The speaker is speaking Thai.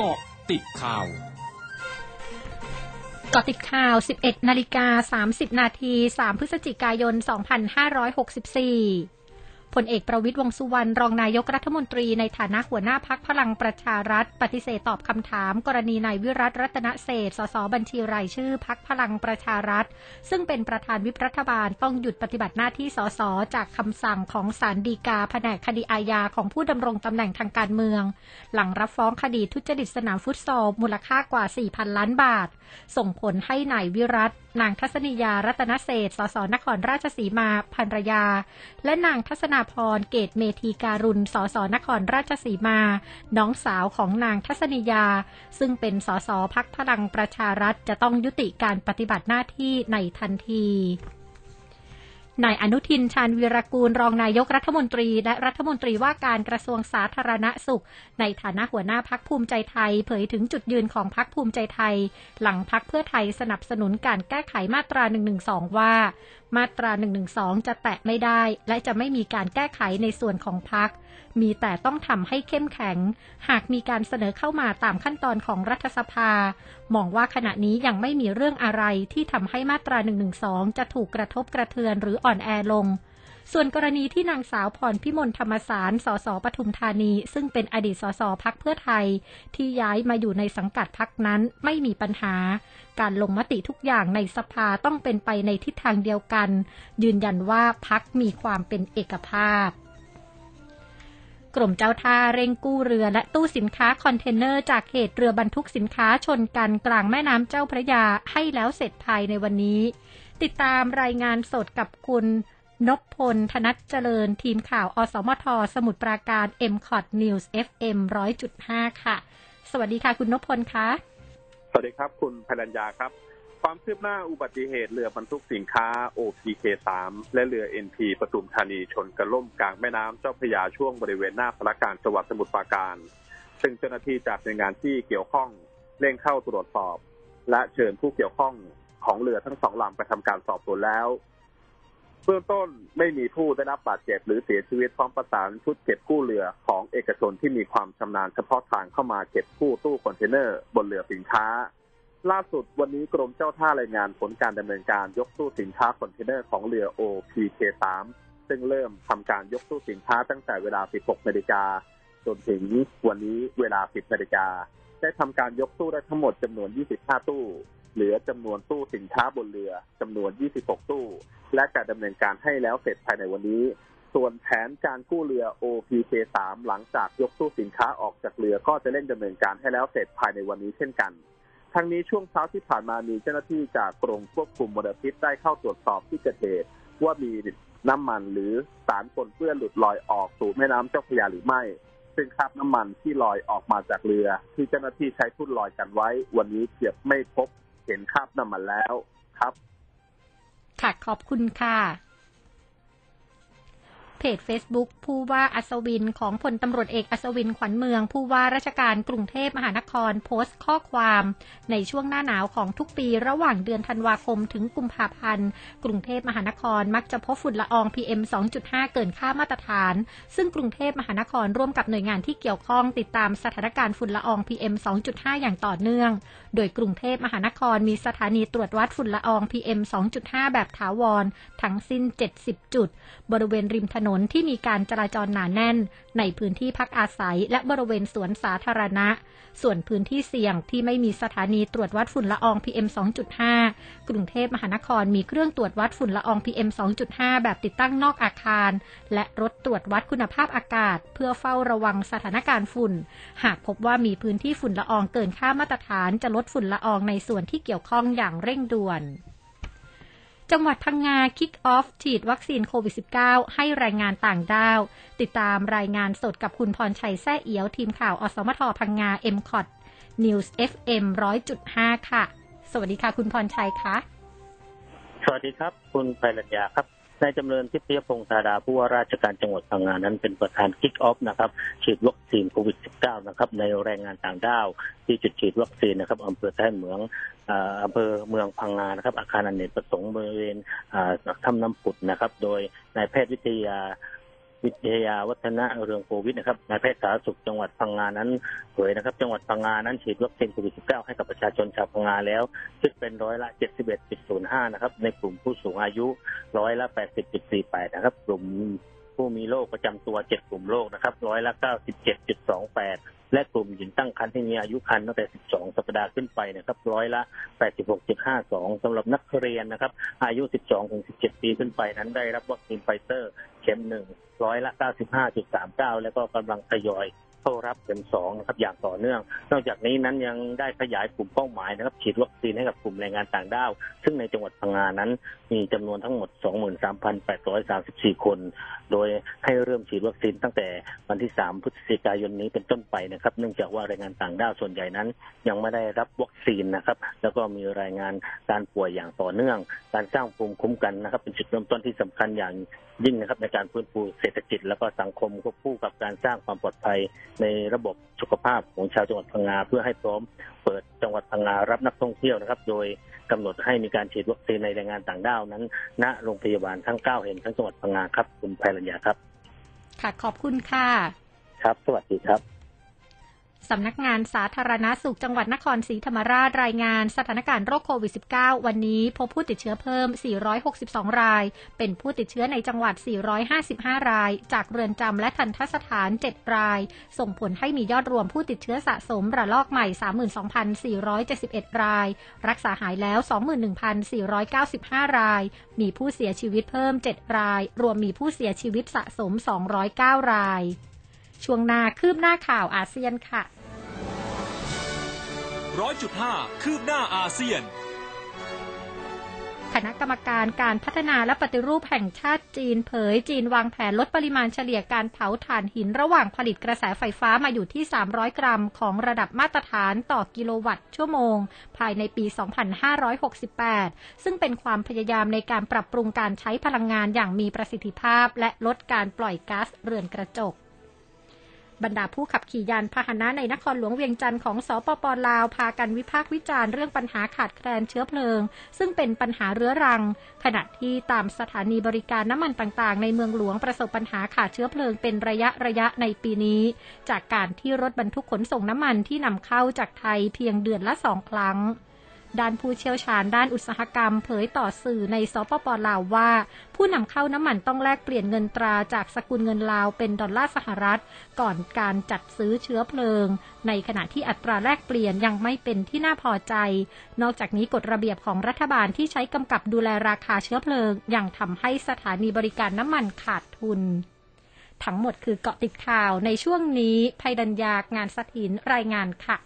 เกาะติดข่าวเกาะติดข่าว 11 นาฬิกา 30 นาที 3 พฤศจิกายน 2564 พลเอกประวิตยวงสุวรรณรองนายกรัฐมนตรีในฐานะหัวหน้าพักพลังประชารัฐ ปฏิเสธตอบคำถาม กรณีนายวิรัตรัตนเศษสสบัญชีรายชื่อพักพลังประชารัฐ ซึ่งเป็นประธานวิปรัฐบาลต้องหยุดปฏิบัติหน้าที่สสจากคำสั่งของศาลฎีกาแผนกคดีอาญาของผู้ดำรงตำแหน่งทางการเมือง หลังรับฟ้องคดีทุจริตสนามฟุตซอลมูลค่ากว่า 4,000 ล้านบาท ส่งผลให้นายวิรัตนางทัศนียารัตนเศษสสนครราชสีมาภรรยา และนางทัศนาพร เกตเมธีการุณ สสนครราชสีมา น้องสาวของนางทัศนียา ซึ่งเป็นสสพักพลังประชารัฐจะต้องยุติการปฏิบัติหน้าที่ในทันทีนายอนุทินชาญวีรกูลรองนายกรัฐมนตรี และรัฐมนตรีว่าการกระทรวงสาธารณสุข ในฐานะหัวหน้าพักภูมิใจไทย เผยถึงจุดยืนของพักภูมิใจไทย หลังพักเพื่อไทยสนับสนุนการแก้ไขมาตรา1นึว่า มาตรา 112 จะแตะไม่ได้ และจะไม่มีการแก้ไขในส่วนของพัก มีแต่ต้องทำให้เข้มแข็ง หากมีการเสนอเข้ามาตามขั้นตอนของรัฐสภา มองว่าขณะนี้ยังไม่มีเรื่องอะไรที่ทำให้มาตรา 112 จะถูกกระทบกระเทือนหรืออ่อนแอลง ส่วนกรณีที่นางสาวพรพิมลธรรมสาร สสปทุมธานี ซึ่งเป็นอดีตสสพักเพื่อไทย ที่ย้ายมาอยู่ในสังกัดพักนั้นไม่มีปัญหา การลงมติทุกอย่างในสภาต้องเป็นไปในทิศทางเดียวกัน ยืนยันว่าพักมีความเป็นเอกภาพกรมเจ้าท่าเร่งกู้เรือและตู้สินค้าคอนเทนเนอร์จากเหตุเรือบรรทุกสินค้าชนกันกลางแม่น้ำเจ้าพระยาให้แล้วเสร็จภายในวันนี้ ติดตามรายงานสดกับคุณ นพพล ธนัทเจริญ ทีมข่าว อสมท สมุทรปราการ m c o t News FM 100.5 ค่ะ สวัสดีค่ะ คุณนพพลคะสวัสดีครับ คุณพลัญญาครับ ความคืบหน้าอุบัติเหตุเรือบรรทุกสินค้า OPK3 และเรือ NP ปทุมธานีชนกระล่มกลางแม่น้ำเจ้าพระยาช่วงบริเวณหน้าพระการจังหวัดสมุทรปราการ ซึ่งเจ้าหน้าที่จากหน่วยงานที่เกี่ยวข้องเร่งเข้าตรวจสอบ และเชิญผู้เกี่ยวข้องของเรือทั้งสองลำไปทำการสอบสวนแล้ว เบื้องต้นไม่มีผู้ได้รับบาดเจ็บหรือเสียชีวิตพร้อมประสานชุดเก็บกู้เรือของเอกชนที่มีความชำนาญเฉพาะทางเข้ามาเก็บกู้ตู้คอนเทนเนอร์บนเรือสินค้า ล่าสุดวันนี้กรมเจ้าท่ารายงานผลการดำเนินการยกตู้สินค้าคอนเทนเนอร์ของเรือ OPK3 ซึ่งเริ่มทำการยกตู้สินค้าตั้งแต่เวลา 16 นาฬิกาจนถึงวันนี้เวลา 10 นาฬิกาได้ทำการยกตู้ได้ทั้งหมดจำนวน 25 ตู้ เหลือจำนวนตู้สินค้าบนเรือจำนวน 26 ตู้ และการดำเนินการให้แล้วเสร็จภายในวันนี้ ส่วนแผนการกู้เรือ OPK3 หลังจากยกตู้สินค้าออกจากเรือก็จะเร่งดำเนินการให้แล้วเสร็จภายในวันนี้เช่นกัน ทั้งนี้ช่วงเช้าที่ผ่านมามีเจ้าหน้าที่จากกรมควบคุมมลพิษได้เข้าตรวจสอบที่เกิดเหตุว่ามีน้ำมันหรือสารปนเปื้อนหลุดลอยออกสู่แม่น้ำเจ้าพระยาหรือไม่ ซึ่งคราบน้ำมันที่ลอยออกมาจากเรือ ที่เจ้าหน้าที่ใช้ทุ่นลอยกันไว้ วันนี้เกือบไม่พบ เห็นคราบน้ำมันแล้วครับ ค่ะขอบคุณค่ะ เพจ Facebook ผู้ว่าอัศวินของพลตำรวจเอกอัศวินขวัญเมือง ผู้ว่าราชการกรุงเทพมหานครโพสต์ข้อความ ในช่วงหน้าหนาวของทุกปีระหว่างเดือนธันวาคมถึงกุมภาพันธ์ กรุงเทพมหานครมักจะพบฝุ่นละออง PM 2.5 เกินค่ามาตรฐาน ซึ่งกรุงเทพมหานครร่วมกับหน่วยงานที่เกี่ยวข้องติดตามสถานการณ์ฝุ่นละออง PM 2.5 อย่างต่อเนื่อง โดยกรุงเทพมหานครมีสถานีตรวจวัดฝุ่นละออง PM 2.5 แบบถาวร ทั้งสิ้น 70 จุด บริเวณริมถนนนนที่มีการจราจรหนาแน่น ในพื้นที่พักอาศัย และบริเวณสวนสาธารณะ ส่วนพื้นที่เสี่ยงที่ไม่มีสถานีตรวจวัดฝุ่นละออง PM 2.5 กรุงเทพมหานครมีเครื่องตรวจวัดฝุ่นละออง PM 2.5 แบบติดตั้งนอกอาคาร และรถตรวจวัดคุณภาพอากาศ เพื่อเฝ้าระวังสถานการณ์ฝุ่น หากพบว่ามีพื้นที่ฝุ่นละอองเกินค่ามาตรฐานจะลดฝุ่นละอองในส่วนที่เกี่ยวข้องอย่างเร่งด่วน จังหวัดพังงาคิกออฟฉีดวัคซีนโควิด -19 ให้แรงงานต่างด้าว ติดตามรายงานสดกับคุณพรชัยแซ่เอียว ทีมข่าว อสมทพังงา m c o t News FM 100.5ค่ะ สวัสดีค่ะ คุณพรชัยคะ สวัสดีครับ คุณไพรัญญาครับ นายจำเริญทิพยพงศ์ธาดาผู้ว่าราชการจังหวัดพังงานั้นเป็นประธานคิกออฟนะครับฉีดวัคซีนโควิด -19 นะครับในแรงงานต่างด้าว ที่จุดฉีดวัคซีนนะครับอำเภอแท่เหมืองอำเภอเมืองพังงานะครับ อาคารอเนกประสงค์บริเวณถ้ำน้ำผุดนะครับ โดยนายแพทย์วิทยา วิทยาวัฒนะเรืองโควิดนะครับนายแพทย์สาธารณสุขจังหวัดพังงานั้นเผยนะครับ จังหวัดพังงานั้นฉีดวัคซีนโควิด -19 ให้กับประชาชนชาวพังงาแล้วคิดเป็นร้อยละ 71.05 นะครับ ในกลุ่มผู้สูงอายุร้อยละ 80.48 นะครับ กลุ่มผู้มีโรคประจำตัว 7 กลุ่มโรคนะครับร้อยละ 97.28และกลุ่มหญิงตั้งครรภ์ที่มีอายุครรภ์ตั้งแต่ 12 สัปดาห์ขึ้นไปนะครับร้อยละ 86.52สำหรับนักเรียนนะครับ อายุ 12 ถึง 17 ปีขึ้นไปนั้นได้รับวัคซีนไฟเซอร์ เข็มหนึ่งร้อยละเก้าสิบห้าจุดสามเก้าแล้วก็กำลังทยอย เข้ารับเข็มสองนะครับอย่างต่อเนื่อง นอกจากนี้นั้นยังได้ขยายกลุ่มเป้าหมายนะครับฉีดวัคซีนให้กับกลุ่มแรงงานต่างด้าว ซึ่งในจังหวัดพังงานั้น มีจำนวนทั้งหมด 23,834 คน โดยให้เริ่มฉีดวัคซีนตั้งแต่วันที่ 3 พฤศจิกายนนี้เป็นต้นไปนะครับ เนื่องจากว่าแรงงานต่างด้าวส่วนใหญ่นั้น ยังไม่ได้รับวัคซีนนะครับ แล้วก็มีรายงานการป่วยอย่างต่อเนื่อง การสร้างภูมิคุ้มกันนะครับ เป็นจุดเริ่มต้นที่สำคัญอย่างยิ่งนะครับในการฟื้นฟูเศรษฐกิจ แล้วก็สังคมควบคู่กับการสร้างความปลอดภัยในระบบสุขภาพของชาวจังหวัดพังงาเพื่อให้พร้อมเปิดจังหวัดพังงารับนักท่องเที่ยวนะครับ โดยกำหนดให้มีการฉีดวัคซีนในแรงงานต่างด้าวนั้น ณโรงพยาบาลทั้ง 9 แห่งทั้งจังหวัดพังงาครับ คุณไพรัญญาครับ ค่ะขอบคุณค่ะ ครับ สวัสดีครับ สำนักงานสาธารณาสุขจังหวัดนครศรีธรรมราชรายงานสถานการณ์โรคโควิด -19 วันนี้พบผู้ติดเชื้อเพิ่ม 462 ราย เป็นผู้ติดเชื้อในจังหวัด 455 ราย จากเรือนจำและทันทสถาน 7 ราย ส่งผลให้มียอดรวมผู้ติดเชื้อสะสมระลอกใหม่ 32,471 ราย รักษาหายแล้ว 21,495 ราย มีผู้เสียชีวิตเพิ่ม 7 ราย รวมมีผู้เสียชีวิตสะสม 209 รายช่วงหน้าคืบหน้าข่าวอาเซียนค่ะ ร้อยจุดห้าคืบหน้าอาเซียน คณะกรรมการการพัฒนาและปฏิรูปแห่งชาติจีนเผยจีนวางแผนลดปริมาณเฉลี่ยการเผาถ่านหินระหว่างผลิตกระแสไฟฟ้ามาอยู่ที่ 300 กรัมของระดับมาตรฐานต่อกิโลวัตต์ชั่วโมง ภายในปี 2568 ซึ่งเป็นความพยายามในการปรับปรุงการใช้พลังงานอย่างมีประสิทธิภาพ และลดการปล่อยก๊าซเรือนกระจก บรรดาผู้ขับขี่ยานพาหนะในนครหลวงเวียงจันทร์ของสปปลาว พากันวิพากษ์วิจารณ์เรื่องปัญหาขาดแคลนเชื้อเพลิง ซึ่งเป็นปัญหาเรื้อรัง ขณะที่ตามสถานีบริการน้ำมันต่างๆ ในเมืองหลวงประสบปัญหาขาดเชื้อเพลิงเป็นระยะระยะในปีนี้ จากการที่รถบรรทุกขนส่งน้ำมันที่นำเข้าจากไทยเพียงเดือนละสองครั้ง ด้านผู้เชี่ยวชาญด้านอุตสาหกรรม เผยต่อสื่อในสปปลาวว่า ผู้นำเข้าน้ำมันต้องแลกเปลี่ยนเงินตราจากสกุลเงินลาวเป็นดอลลาร์สหรัฐ ก่อนการจัดซื้อเชื้อเพลิง ในขณะที่อัตราแลกเปลี่ยนยังไม่เป็นที่น่าพอใจ นอกจากนี้กฎระเบียบของรัฐบาลที่ใช้กำกับดูแลราคาเชื้อเพลิง ยังทำให้สถานีบริการน้ำมันขาดทุนทั้งหมดคือเกาะติดข่าวในช่วงนี้ภัยดัญญากงานสถินรายงานค่ะ